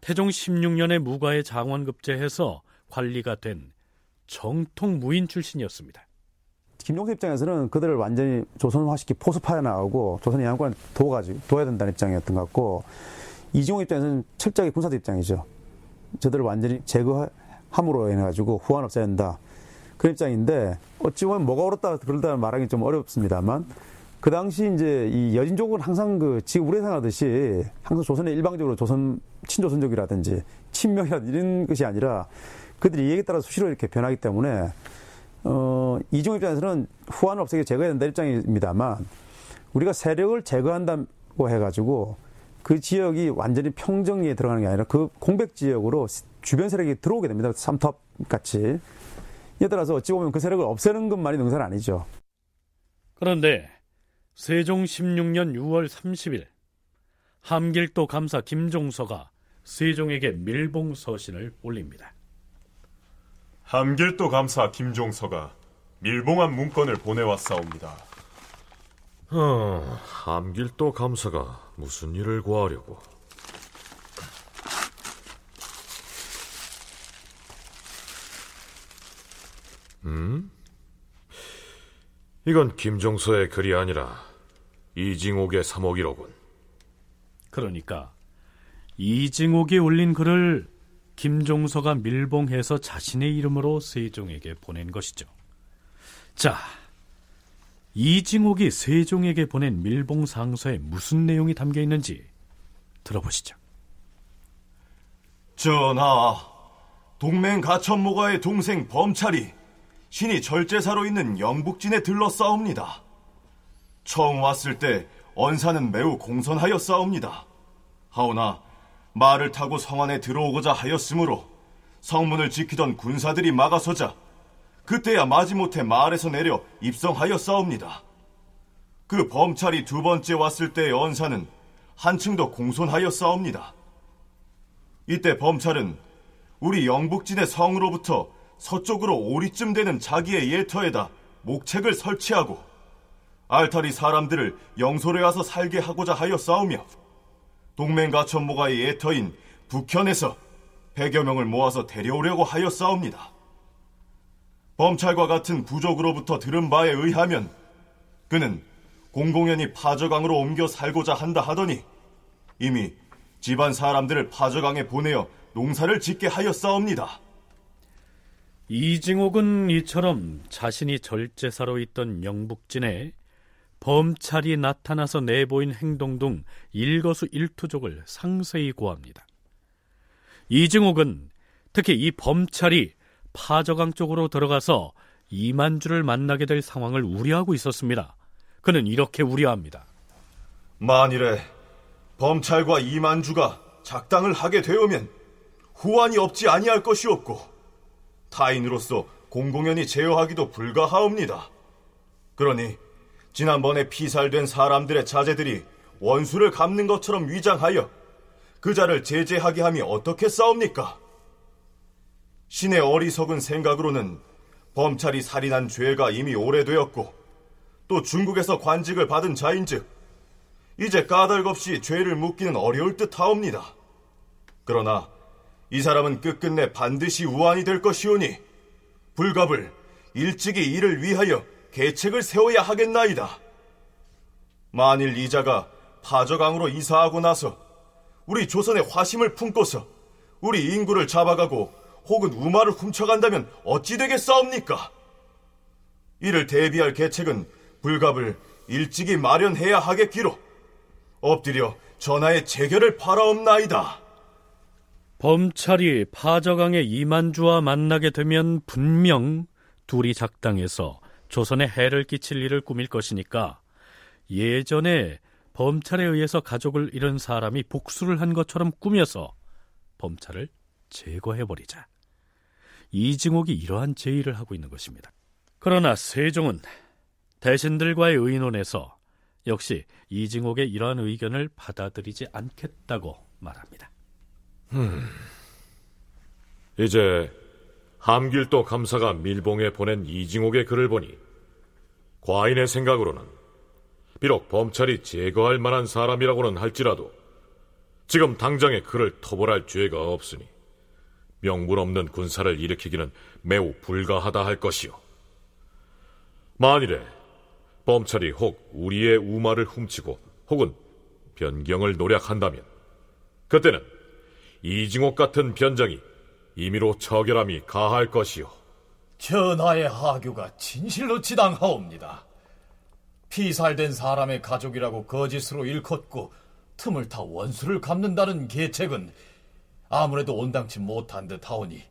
태종 16년에 무과에 장원급제해서 관리가 된 정통 무인 출신이었습니다. 김종서 입장에서는 그들을 완전히 조선화시키 포섭하여 나가고 조선의 양권 도가지고 둬야 된다는 입장이었던 것 같고 이종호 입장에서는 철저하게 군사도 입장이죠. 저들을 완전히 제거함으로 인해 가지고 후환 없애야 된다. 그런 입장인데 어찌 보면 뭐가 옳았다 그러다 말하기 좀 어렵습니다만 그 당시 이제 이 여진족은 항상 그 지금 우리 생각하듯이 항상 조선의 일방적으로 조선 친조선족이라든지 친명이라든지 이런 것이 아니라 그들이 이해에 따라 수시로 이렇게 변하기 때문에 어, 이종 입장에서는 후환을 없애기 제거해야 된다 입장입니다만 우리가 세력을 제거한다고 해가지고 그 지역이 완전히 평정리에 들어가는 게 아니라 그 공백 지역으로 주변 세력이 들어오게 됩니다. 삼탑 같이. 이에 따라서 어찌 보면 그 세력을 없애는 것만이 능사는 아니죠. 그런데 세종 16년 6월 30일 함길도 감사 김종서가 세종에게 밀봉 서신을 올립니다. 함길도 감사 김종서가 밀봉한 문건을 보내왔사옵니다. 어, 함길도 감사가 무슨 일을 구하려고? 음? 이건 김종서의 글이 아니라 이징옥의 사목이로군. 그러니까 이징옥이 올린 글을 김종서가 밀봉해서 자신의 이름으로 세종에게 보낸 것이죠. 자, 이징옥이 세종에게 보낸 밀봉 상서에 무슨 내용이 담겨 있는지 들어보시죠. 전하, 동맹 가천모가의 동생 범찰이 신이 절제사로 있는 영북진에 들러 싸웁니다. 처음 왔을 때 언사는 매우 공손하여 싸웁니다. 하오나 말을 타고 성 안에 들어오고자 하였으므로 성문을 지키던 군사들이 막아서자 그때야 마지못해 마을에서 내려 입성하여 싸웁니다. 그 범찰이 두 번째 왔을 때의 언사는 한층 더 공손하여 싸웁니다. 이때 범찰은 우리 영북진의 성으로부터 서쪽으로 오리쯤 되는 자기의 예터에다 목책을 설치하고 알타리 사람들을 영솔에 와서 살게 하고자 하여 싸우며 동맹과 천모가의 예터인 북현에서 100여 명을 모아서 데려오려고 하여 싸웁니다. 범찰과 같은 부족으로부터 들은 바에 의하면 그는 공공연히 파저강으로 옮겨 살고자 한다 하더니 이미 집안 사람들을 파저강에 보내어 농사를 짓게 하여 싸웁니다. 이징옥은 이처럼 자신이 절제사로 있던 영북진에 범찰이 나타나서 내보인 행동 등 일거수일투족을 상세히 고합니다. 이징옥은 특히 이 범찰이 파저강 쪽으로 들어가서 이만주를 만나게 될 상황을 우려하고 있었습니다. 그는 이렇게 우려합니다. 만일에 범찰과 이만주가 작당을 하게 되오면 후환이 없지 아니할 것이 없고 타인으로서 공공연히 제어하기도 불가하옵니다. 그러니 지난번에 피살된 사람들의 자제들이 원수를 갚는 것처럼 위장하여 그 자를 제재하게 함이 어떻게 싸웁니까? 신의 어리석은 생각으로는 범찰이 살인한 죄가 이미 오래되었고 또 중국에서 관직을 받은 자인즉 이제 까닭없이 죄를 묻기는 어려울 듯 하옵니다. 그러나 이 사람은 끝끝내 반드시 우환이 될 것이오니 불갑을 일찍이 이를 위하여 계책을 세워야 하겠나이다. 만일 이자가 파저강으로 이사하고 나서 우리 조선의 화심을 품고서 우리 인구를 잡아가고 혹은 우마를 훔쳐간다면 어찌 되겠사옵니까? 이를 대비할 계책은 불갑을 일찍이 마련해야 하겠기로 엎드려 전하의 재결을 바라옵나이다. 범찰이 파저강의 이만주와 만나게 되면 분명 둘이 작당해서 조선에 해를 끼칠 일을 꾸밀 것이니까 예전에 범찰에 의해서 가족을 잃은 사람이 복수를 한 것처럼 꾸며서 범찰을 제거해버리자. 이징옥이 이러한 제의를 하고 있는 것입니다. 그러나 세종은 대신들과의 의논에서 역시 이징옥의 이러한 의견을 받아들이지 않겠다고 말합니다. 음, 이제 함길도 감사가 밀봉에 보낸 이징옥의 글을 보니 과인의 생각으로는 비록 범찰이 제거할 만한 사람이라고는 할지라도 지금 당장에 그를 토벌할 죄가 없으니 명분 없는 군사를 일으키기는 매우 불가하다 할 것이요. 만일에 범찰이 혹 우리의 우마를 훔치고 혹은 변경을 노력한다면 그때는 이징옥 같은 변장이 임의로 처결함이 가할 것이요. 전하의 하교가 진실로 지당하옵니다. 피살된 사람의 가족이라고 거짓으로 일컫고 틈을 타 원수를 갚는다는 계책은 아무래도 온당치 못한 듯 하오니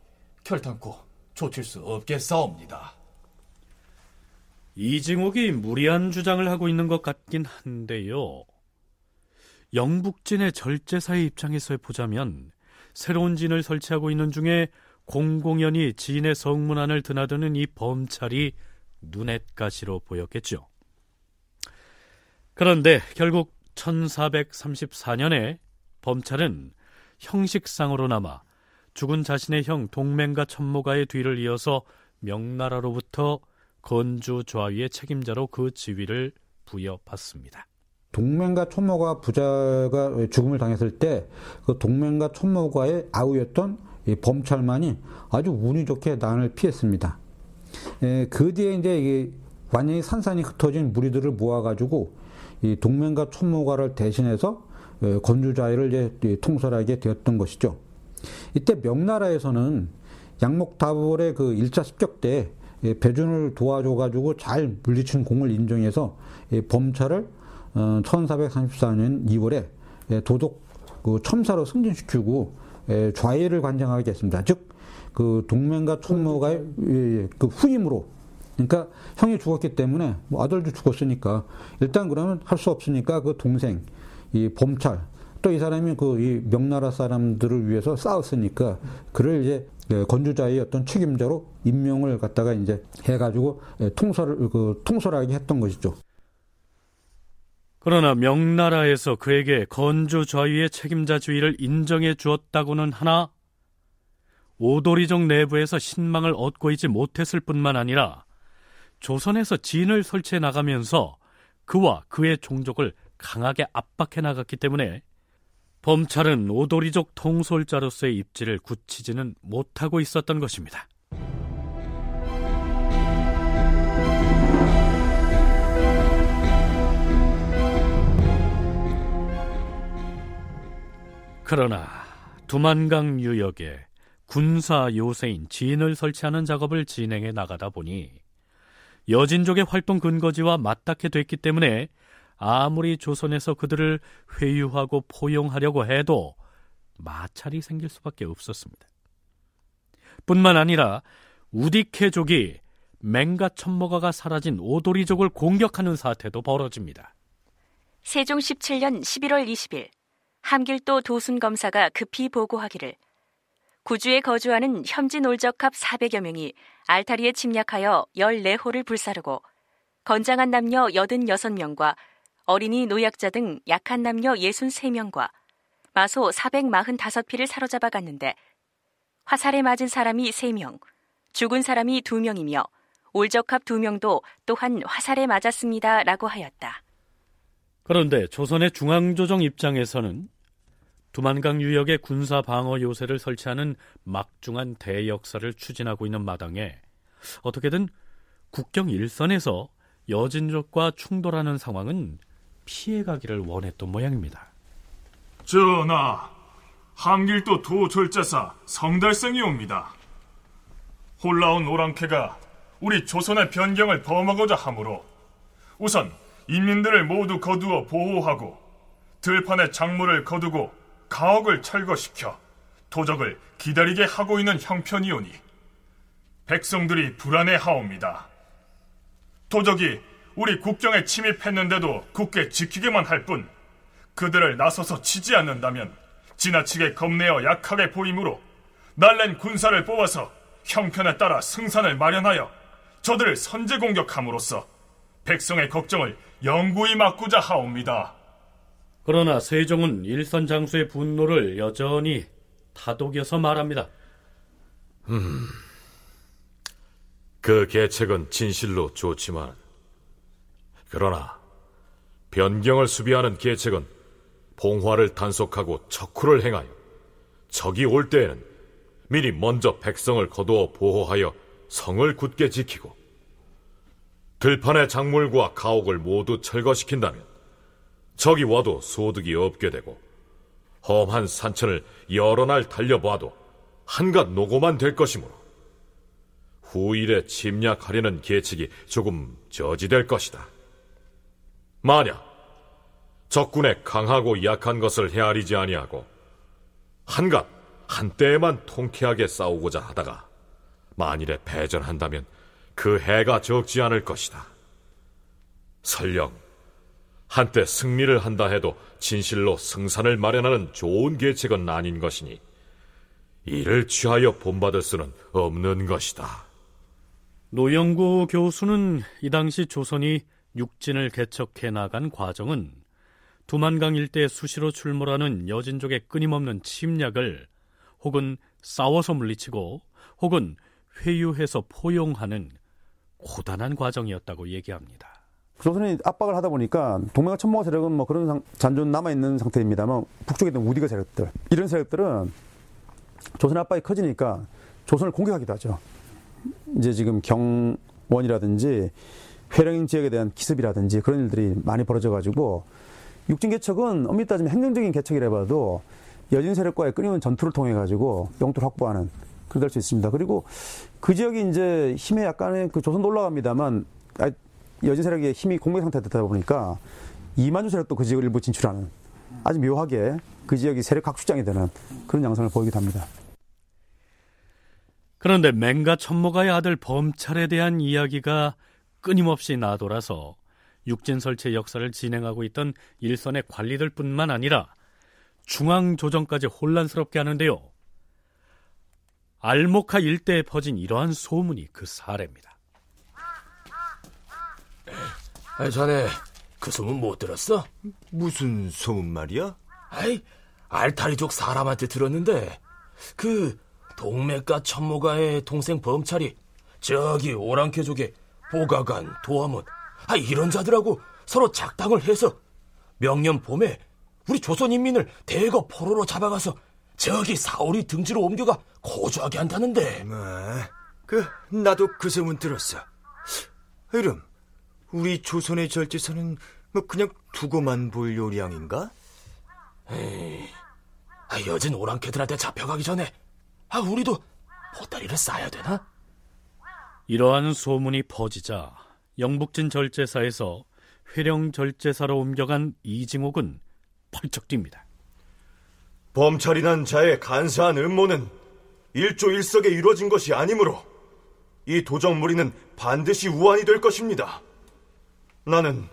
결탄코 조칠 수 없겠사옵니다. 이징옥이 무리한 주장을 하고 있는 것 같긴 한데요. 영북진의 절제사의 입장에서 보자면 새로운 진을 설치하고 있는 중에 공공연히 진의 성문 안을 드나드는 이 범찰이 눈엣가시로 보였겠죠. 그런데 결국 1434년에 범찰은 형식상으로나마 죽은 자신의 형 동맹과 천모가의 뒤를 이어서 명나라로부터 건주 좌위의 책임자로 그 지위를 부여받습니다. 동맹과 촌모가 부자가 죽음을 당했을 때 그 동맹과 촌모가의 아우였던 범찰만이 아주 운이 좋게 난을 피했습니다. 에, 그 뒤에 이제 이게 완전히 산산이 흩어진 무리들을 모아가지고 이 동맹과 촌모가를 대신해서 건주자위를 이제 통솔하게 되었던 것이죠. 이때 명나라에서는 양목다불의 그 1차 습격 때 배준을 도와줘가지고 잘 물리친 공을 인정해서 범찰을 1434년 어, 2월에 예, 도독 그 첨사로 승진시키고 예, 좌예를 관장하게 했습니다. 즉, 그 동맹과 총무가의 예, 그 후임으로 그러니까 형이 죽었기 때문에 뭐 아들도 죽었으니까 일단 그러면 할 수 없으니까 그 동생 이 범찰 또 이 사람이 그 이 명나라 사람들을 위해서 싸웠으니까 그를 이제 건주자의 어떤 책임자로 임명을 갖다가 이제 해가지고 통솔을 그 통솔하게 했던 것이죠. 그러나 명나라에서 그에게 건조 좌위의 책임자 주의를 인정해 주었다고는 하나 오도리족 내부에서 신망을 얻고 있지 못했을 뿐만 아니라 조선에서 진을 설치해 나가면서 그와 그의 종족을 강하게 압박해 나갔기 때문에 범찰은 오도리족 통솔자로서의 입지를 굳히지는 못하고 있었던 것입니다. 그러나 두만강 유역에 군사 요새인 진을 설치하는 작업을 진행해 나가다 보니 여진족의 활동 근거지와 맞닿게 됐기 때문에 아무리 조선에서 그들을 회유하고 포용하려고 해도 마찰이 생길 수밖에 없었습니다. 뿐만 아니라 우디케족이 맹가 천모가가 사라진 오도리족을 공격하는 사태도 벌어집니다. 세종 17년 11월 20일 함길도 도순 검사가 급히 보고하기를 구주에 거주하는 현지 놀적합 400여 명이 알타리에 침략하여 14호를 불사르고 건장한 남녀 86명과 어린이 노약자 등 약한 남녀 63명과 마소 445피를 사로잡아 갔는데 화살에 맞은 사람이 3명, 죽은 사람이 2명이며 올적합 2명도 또한 화살에 맞았습니다. 라고 하였다. 그런데 조선의 중앙조정 입장에서는 두만강 유역에 군사 방어 요새를 설치하는 막중한 대역사를 추진하고 있는 마당에 어떻게든 국경 일선에서 여진족과 충돌하는 상황은 피해가기를 원했던 모양입니다. 전하, 함길도 도졸자사 성달성이 옵니다. 홀라온 오랑캐가 우리 조선의 변경을 범하고자 하므로 우선 인민들을 모두 거두어 보호하고 들판에 작물을 거두고 가옥을 철거시켜 도적을 기다리게 하고 있는 형편이오니 백성들이 불안해하옵니다. 도적이 우리 국경에 침입했는데도 굳게 지키기만 할 뿐 그들을 나서서 치지 않는다면 지나치게 겁내어 약하게 보이므로 날랜 군사를 뽑아서 형편에 따라 승산을 마련하여 저들을 선제 공격함으로써 백성의 걱정을 영구히 막고자 하옵니다. 그러나 세종은 일선 장수의 분노를 여전히 다독여서 말합니다. 음, 그 계책은 진실로 좋지만, 그러나 변경을 수비하는 계책은 봉화를 단속하고 척후를 행하여 적이 올 때에는 미리 먼저 백성을 거두어 보호하여 성을 굳게 지키고 들판의 작물과 가옥을 모두 철거시킨다면 적이 와도 소득이 없게 되고 험한 산천을 여러 날 달려봐도 한갓 노고만 될 것이므로 후일에 침략하려는 계책이 조금 저지될 것이다. 만약 적군의 강하고 약한 것을 헤아리지 아니하고 한갓 한때에만 통쾌하게 싸우고자 하다가 만일에 패전한다면 그 해가 적지 않을 것이다. 설령 한때 승리를 한다 해도 진실로 승산을 마련하는 좋은 계책은 아닌 것이니 이를 취하여 본받을 수는 없는 것이다. 노영구 교수는 이 당시 조선이 육진을 개척해 나간 과정은 두만강 일대에 수시로 출몰하는 여진족의 끊임없는 침략을 혹은 싸워서 물리치고 혹은 회유해서 포용하는 고단한 과정이었다고 얘기합니다. 조선이 압박을 하다 보니까 동맹과 천모가 세력은 뭐 그런 상, 잔존 남아 있는 상태입니다만 북쪽에 있는 우디가 세력들 이런 세력들은 조선 압박이 커지니까 조선을 공격하기도 하죠. 이제 지금 경원이라든지 회령 지역에 대한 기습이라든지 그런 일들이 많이 벌어져가지고 육진 개척은 엄밀히 따지면 행정적인 개척이라 봐도 여진 세력과의 끊임없는 전투를 통해 가지고 영토를 확보하는 그런 될수 있습니다. 그리고 그 지역이 이제 힘에 약간의 그 조선도 올라갑니다만 여진 세력의 힘이 공백 상태에 되다 보니까 이만주 세력도 그 지역을 일부 진출하는 아주 묘하게 그 지역이 세력 각축장이 되는 그런 양상을 보이기도 합니다. 그런데 맹가 천모가의 아들 범찰에 대한 이야기가 끊임없이 나돌아서 육진 설치 역사를 진행하고 있던 일선의 관리들뿐만 아니라 중앙 조정까지 혼란스럽게 하는데요. 알모카 일대에 퍼진 이러한 소문이 그 사례입니다. 아, 자네 그 소문 못 들었어? 무슨 소문 말이야? 아이, 알타리족 사람한테 들었는데 그 동맥과 천모가의 동생 범찰이 저기 오랑캐족의 보가관, 도화문 아 이런 자들하고 서로 작당을 해서 명년 봄에 우리 조선 인민을 대거 포로로 잡아가서 저기 사오리 등지로 옮겨가 거주하게 한다는데. 아, 그 나도 그 소문 들었어. 이름 우리 조선의 절제사는 뭐 그냥 두고만 볼 요량인가? 에이, 아, 여진 오랑캐들한테 잡혀가기 전에 아 우리도 보따리를 싸야 되나? 이러한 소문이 퍼지자 영북진 절제사에서 회령 절제사로 옮겨간 이징옥은 펄쩍 뜁니다. 범찰이난 자의 간사한 음모는 일조일석에 이루어진 것이 아니므로 이 도적무리는 반드시 우환이 될 것입니다. 나는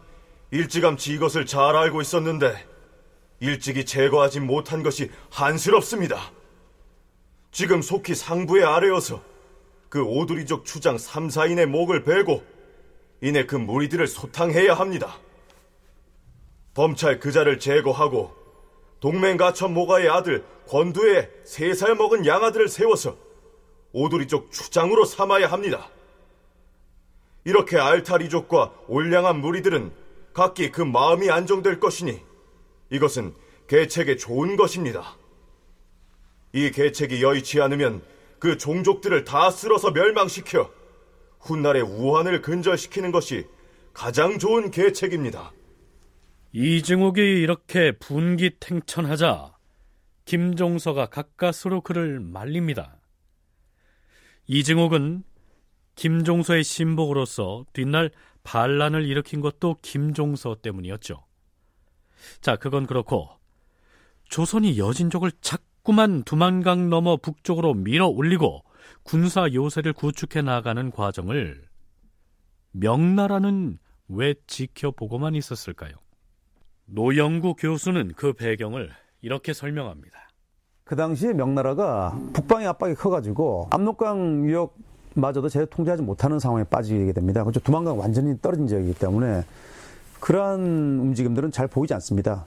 일찌감치 이것을 잘 알고 있었는데 일찍이 제거하지 못한 것이 한스럽습니다. 지금 속히 상부의 아래여서 그 오두리족 추장 3, 4인의 목을 베고 이내 그 무리들을 소탕해야 합니다. 범찰 그자를 제거하고 동맹가천 모가의 아들 권두에 세 살 먹은 양아들을 세워서 오두리족 추장으로 삼아야 합니다. 이렇게 알타리족과 올량한 무리들은 각기 그 마음이 안정될 것이니 이것은 계책에 좋은 것입니다. 이 계책이 여의치 않으면 그 종족들을 다 쓸어서 멸망시켜 훗날의 우환을 근절시키는 것이 가장 좋은 계책입니다. 이증옥이 이렇게 분기탱천하자 김종서가 가까스로 그를 말립니다. 이증옥은 김종서의 신복으로서 뒷날 반란을 일으킨 것도 김종서 때문이었죠. 자, 그건 그렇고 조선이 여진족을 자꾸만 두만강 넘어 북쪽으로 밀어 올리고 군사 요새를 구축해 나가는 과정을 명나라는 왜 지켜보고만 있었을까요? 노영구 교수는 그 배경을 이렇게 설명합니다. 그 당시에 명나라가 북방의 압박이 커가지고 압록강 유역 마저도 제대로 통제하지 못하는 상황에 빠지게 됩니다. 그렇죠. 두만강 완전히 떨어진 지역이기 때문에 그러한 움직임들은 잘 보이지 않습니다.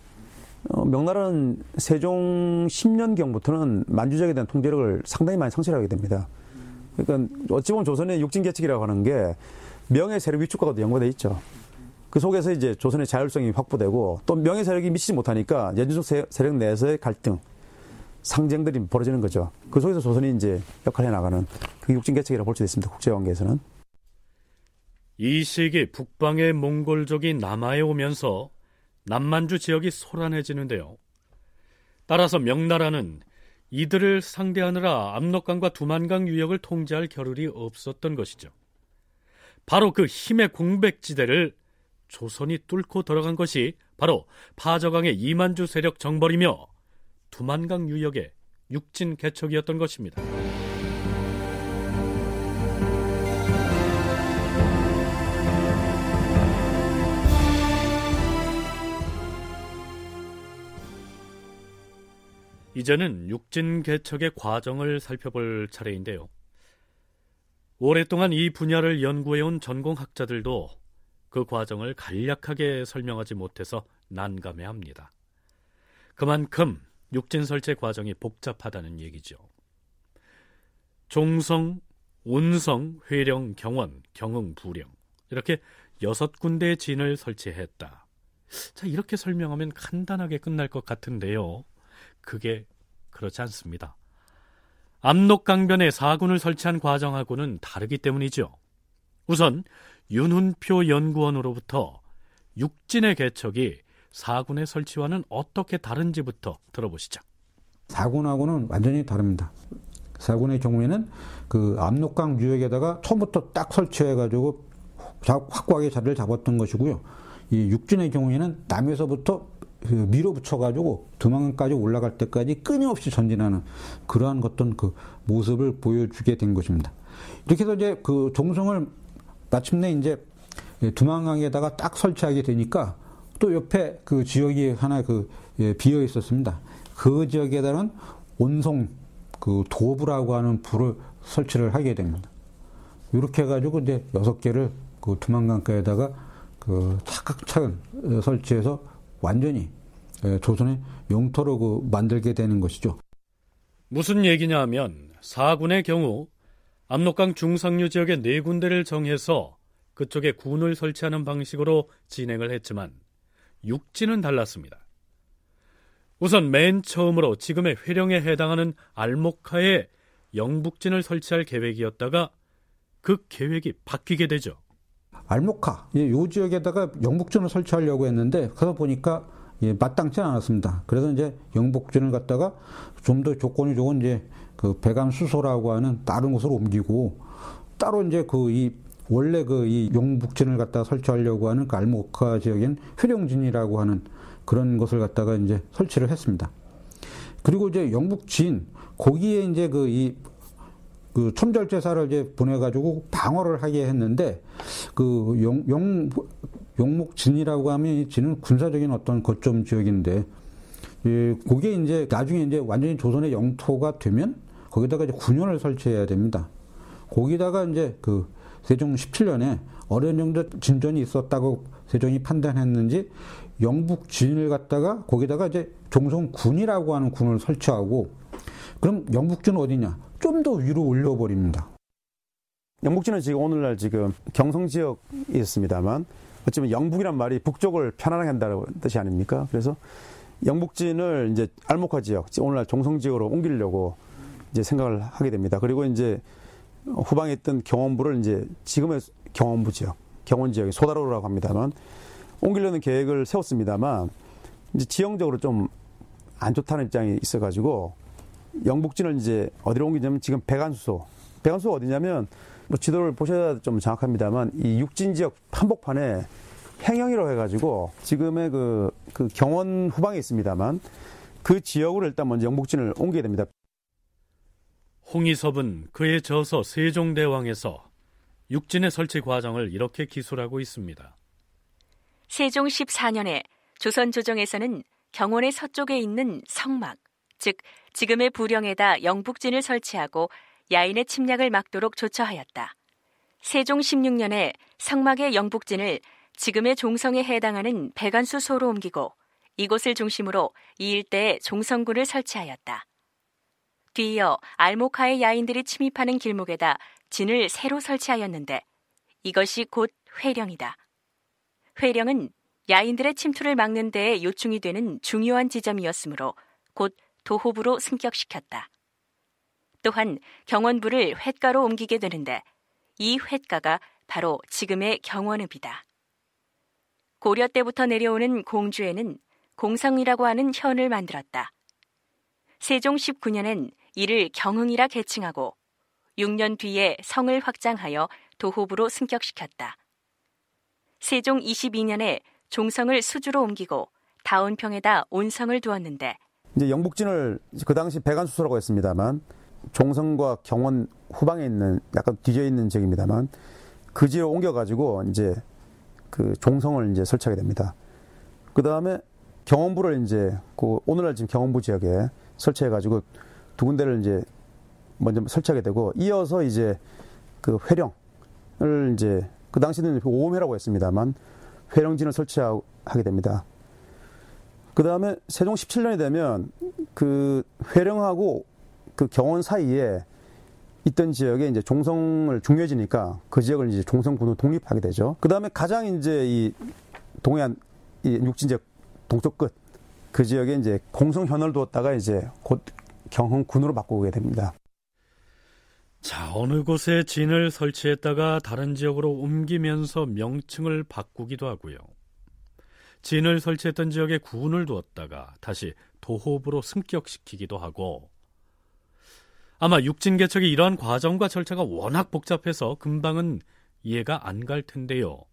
어, 명나라는 세종 10년경부터는 만주적에 대한 통제력을 상당히 많이 상실하게 됩니다. 그러니까 어찌 보면 조선의 육진계측이라고 하는 게 명예 세력 위축과도 연관돼 있죠. 그 속에서 이제 조선의 자율성이 확보되고 또 명예 세력이 미치지 못하니까 연주적 세력 내에서의 갈등, 상쟁들이 벌어지는 거죠. 그 속에서 조선이 이제 역할을 해 나가는 그 육진계책이라고 볼 수 있습니다. 국제 관계에서는. 이 시기 북방의 몽골족이 남하에 오면서 남만주 지역이 소란해지는데요. 따라서 명나라는 이들을 상대하느라 압록강과 두만강 유역을 통제할 겨를이 없었던 것이죠. 바로 그 힘의 공백지대를 조선이 뚫고 들어간 것이 바로 파저강의 이만주 세력 정벌이며 두만강 유역의 육진 개척이었던 것입니다. 이제는 육진 개척의 과정을 살펴볼 차례인데요. 오랫동안 이 분야를 연구해온 전공학자들도 그 과정을 간략하게 설명하지 못해서 난감해합니다. 그만큼 육진 설치 과정이 복잡하다는 얘기죠. 종성, 운성, 회령, 경원, 경흥, 부령 이렇게 여섯 군데의 진을 설치했다. 자 이렇게 설명하면 간단하게 끝날 것 같은데요. 그게 그렇지 않습니다. 압록강변에 사군을 설치한 과정하고는 다르기 때문이죠. 우선 윤훈표 연구원으로부터 육진의 개척이 사군의 설치와는 어떻게 다른지부터 들어보시죠. 사군하고는 완전히 다릅니다. 사군의 경우에는 그 압록강 유역에다가 처음부터 딱 설치해가지고 확고하게 자리를 잡았던 것이고요. 이 육진의 경우에는 남에서부터 그 밀어붙여가지고 두만강까지 올라갈 때까지 끊임없이 전진하는 그러한 어떤 그 모습을 보여주게 된 것입니다. 이렇게 해서 이제 그 종성을 마침내 이제 두만강에다가 딱 설치하게 되니까 또 옆에 그 지역이 하나 그 예, 비어 있었습니다. 그 지역에다는 온송 그 도부라고 하는 불을 설치를 하게 됩니다. 이렇게 해가지고 이제 여섯 개를 그 두만강가에다가 그 차근차근 설치해서 완전히 조선의 영토로 그 만들게 되는 것이죠. 무슨 얘기냐 하면 사군의 경우 압록강 중상류 지역의 네 군데를 정해서 그쪽에 군을 설치하는 방식으로 진행을 했지만 육지는 달랐습니다. 우선 맨 처음으로 지금의 회령에 해당하는 알목하에 영북진을 설치할 계획이었다가 그 계획이 바뀌게 되죠. 알목하, 이 지역에다가 영북진을 설치하려고 했는데 가서 보니까 예, 마땅치 않았습니다. 그래서 이제 영북진을 갖다가 좀 더 조건이 좋은 이제 그 배감 수소라고 하는 다른 곳으로 옮기고 따로 이제 그 이 원래 그 이 용북진을 갖다 설치하려고 하는 그 알목하 지역엔 회령진이라고 하는 그런 것을 갖다가 이제 설치를 했습니다. 그리고 이제 영북진 거기에 이제 그 이 그 첨절제사를 이제 보내가지고 방어를 하게 했는데 그 용, 용, 용목진이라고 하면 이 진은 군사적인 어떤 거점 지역인데 예, 그게 이제 나중에 이제 완전히 조선의 영토가 되면 거기다가 이제 군현을 설치해야 됩니다. 거기다가 이제 그 세종 17년에 어느 정도 진전이 있었다고 세종이 판단했는지 영북 진을 갖다가 거기다가 이제 종성군이라고 하는 군을 설치하고 그럼 영북진 어디냐? 좀 더 위로 올려버립니다. 영북진은 지금 오늘날 지금 경성 지역에 있습니다만 어쩌면 영북이란 말이 북쪽을 편안하게 한다는 뜻이 아닙니까? 그래서 영북진을 이제 알목화 지역, 오늘날 종성 지역으로 옮기려고 이제 생각을 하게 됩니다. 그리고 이제 후방에 있던 경원부를 이제 지금의 경원부 지역, 경원 지역이 소다로라고 합니다만 옮기려는 계획을 세웠습니다만 이제 지형적으로 좀 안 좋다는 입장이 있어가지고 영북진을 이제 어디로 옮기냐면 지금 백안수소. 백안수소 어디냐면 뭐 지도를 보셔야 좀 정확합니다만 이 육진 지역 한복판에 행영이라고 해가지고 지금의 그, 그 경원 후방에 있습니다만 그 지역으로 일단 먼저 영북진을 옮기게 됩니다. 홍희섭은 그의 저서 세종대왕에서 육진의 설치 과정을 이렇게 기술하고 있습니다. 세종 14년에 조선 조정에서는 경원의 서쪽에 있는 성막, 즉 지금의 부령에다 영북진을 설치하고 야인의 침략을 막도록 조처하였다. 세종 16년에 성막의 영북진을 지금의 종성에 해당하는 백안수소로 옮기고 이곳을 중심으로 이 일대에 종성군을 설치하였다. 뒤이어 알모카의 야인들이 침입하는 길목에다 진을 새로 설치하였는데 이것이 곧 회령이다. 회령은 야인들의 침투를 막는 데에 요충이 되는 중요한 지점이었으므로 곧 도호부로 승격시켰다. 또한 경원부를 횟가로 옮기게 되는데 이 횟가가 바로 지금의 경원읍이다. 고려 때부터 내려오는 공주에는 공성이라고 하는 현을 만들었다. 세종 19년엔 이를 경흥이라 계칭하고 6년 뒤에 성을 확장하여 도호부로 승격시켰다. 세종 22년에 종성을 수주로 옮기고 다운평에다 온성을 두었는데 이제 영북진을 그 당시 배관수소라고 했습니다만 종성과 경원 후방에 있는 약간 뒤져 있는 지역입니다만 그 지역을 옮겨 가지고 이제 그 종성을 이제 설치하게 됩니다. 그 다음에 경원부를 이제 그 오늘날 지금 경원부 지역에 설치해 가지고 두 군데를 이제 먼저 설치하게 되고 이어서 이제 그 회령을 이제 그 당시는 오음회라고 했습니다만 회령진을 설치하게 됩니다. 그 다음에 세종 17년이 되면 그 회령하고 그 경원 사이에 있던 지역에 이제 종성을 중요해지니까 그 지역을 이제 종성군으로 독립하게 되죠. 그 다음에 가장 이제 이 동해안 이 육진 지역 동쪽 끝 그 지역에 이제 공성현을 두었다가 이제 곧 경흥군으로 바꾸게 됩니다. 자, 어느 곳에 진을 설치했다가 다른 지역으로 옮기면서 명칭을 바꾸기도 하고요. 진을 설치했던 지역에 군을 두었다가 다시 도호부로 승격시키기도 하고 아마 육진 개척의 이러한 과정과 절차가 워낙 복잡해서 금방은 이해가 안 갈 텐데요.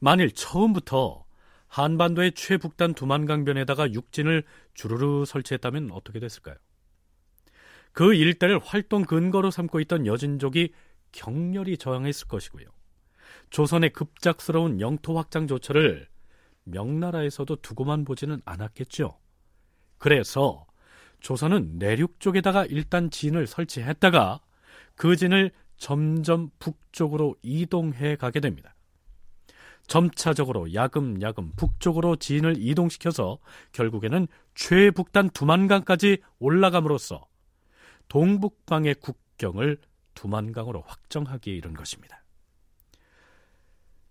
만일 처음부터 한반도의 최북단 두만강변에다가 육진을 주르르 설치했다면 어떻게 됐을까요? 그 일대를 활동 근거로 삼고 있던 여진족이 격렬히 저항했을 것이고요. 조선의 급작스러운 영토 확장 조처를 명나라에서도 두고만 보지는 않았겠죠. 그래서 조선은 내륙 쪽에다가 일단 진을 설치했다가 그 진을 점점 북쪽으로 이동해 가게 됩니다. 점차적으로 야금야금 북쪽으로 진을 이동시켜서 결국에는 최북단 두만강까지 올라감으로써 동북방의 국경을 두만강으로 확정하기에 이른 것입니다.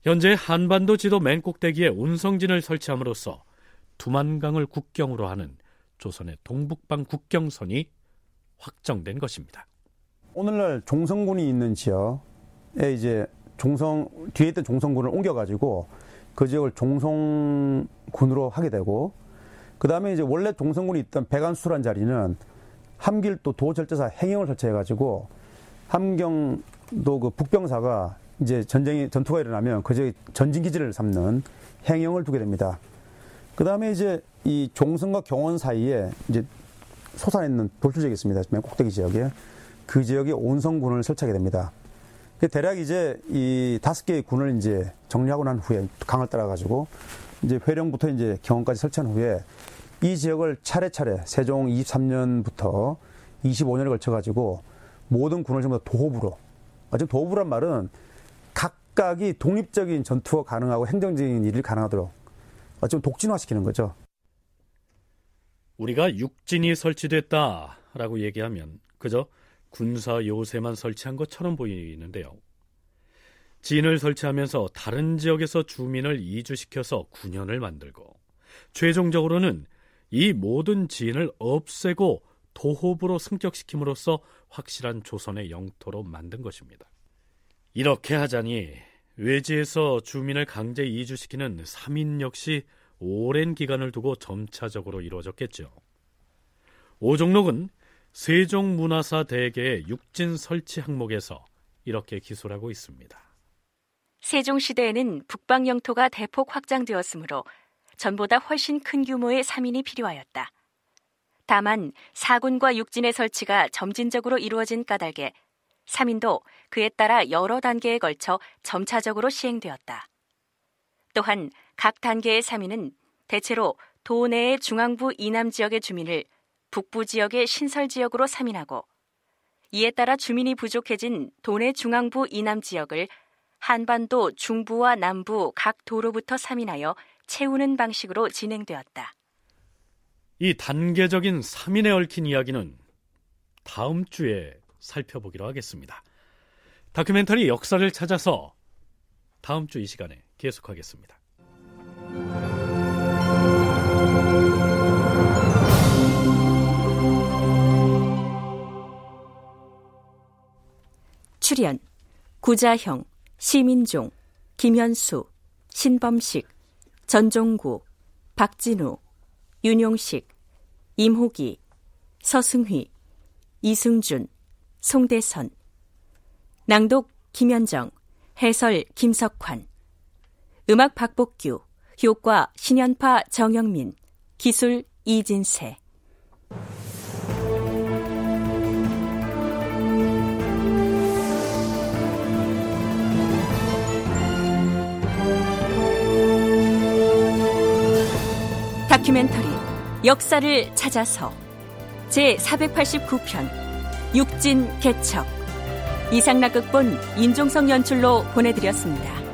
현재 한반도 지도 맨 꼭대기에 운성진을 설치함으로써 두만강을 국경으로 하는 조선의 동북방 국경선이 확정된 것입니다. 오늘날 종성군이 있는 지역에 이제 종성 뒤에 있던 종성군을 옮겨가지고 그 지역을 종성군으로 하게 되고 그 다음에 이제 원래 종성군이 있던 백안수란 자리는 함길도 도절제사 행영을 설치해가지고 함경도 그 북병사가 이제 전쟁이 전투가 일어나면 그 지역에 전진 기지를 삼는 행영을 두게 됩니다. 그 다음에 이제 이 종성과 경원 사이에 이제 솟아있는 있 돌출 지역이 있습니다. 맨 꼭대기 지역에 그 지역에 온성군을 설치하게 됩니다. 대략 이제 이 다섯 개의 군을 이제 정리하고 난 후에 강을 따라가지고 이제 회령부터 이제 경원까지 설치한 후에 이 지역을 차례차례 세종 23년부터 25년에 걸쳐가지고 모든 군을 전부 다 도호부로 지금 도호부란 말은 각각이 독립적인 전투가 가능하고 행정적인 일이 가능하도록 좀 독진화시키는 거죠. 우리가 육진이 설치됐다라고 얘기하면 그저 군사 요새만 설치한 것처럼 보이는데요. 진을 설치하면서 다른 지역에서 주민을 이주시켜서 군현을 만들고 최종적으로는 이 모든 지인을 없애고 도호부로 승격시킴으로써 확실한 조선의 영토로 만든 것입니다. 이렇게 하자니 외지에서 주민을 강제 이주시키는 3인 역시 오랜 기간을 두고 점차적으로 이루어졌겠죠. 오종록은 세종문화사 대계의 육진 설치 항목에서 이렇게 기술하고 있습니다. 세종시대에는 북방 영토가 대폭 확장되었으므로 전보다 훨씬 큰 규모의 3인이 필요하였다. 다만 사군과 육진의 설치가 점진적으로 이루어진 까닭에 3인도 그에 따라 여러 단계에 걸쳐 점차적으로 시행되었다. 또한 각 단계의 3인은 대체로 도내의 중앙부 이남 지역의 주민을 북부 지역의 신설 지역으로 3인하고 이에 따라 주민이 부족해진 도내 중앙부 이남 지역을 한반도 중부와 남부 각 도로부터 3인하여 채우는 방식으로 진행되었다. 이 단계적인 3인에 얽힌 이야기는 다음 주에 살펴보기로 하겠습니다. 다큐멘터리 역사를 찾아서 다음 주 이 시간에 계속하겠습니다. 출연 구자형, 시민종, 김현수, 신범식, 전종구, 박진우, 윤용식, 임호기, 서승휘, 이승준, 송대선 낭독 김현정 해설 김석환 음악 박복규 효과 신현파 정영민 기술 이진세 다큐멘터리 역사를 찾아서 제 489편 육진 개척 이상락 극본 인종성 연출로 보내드렸습니다.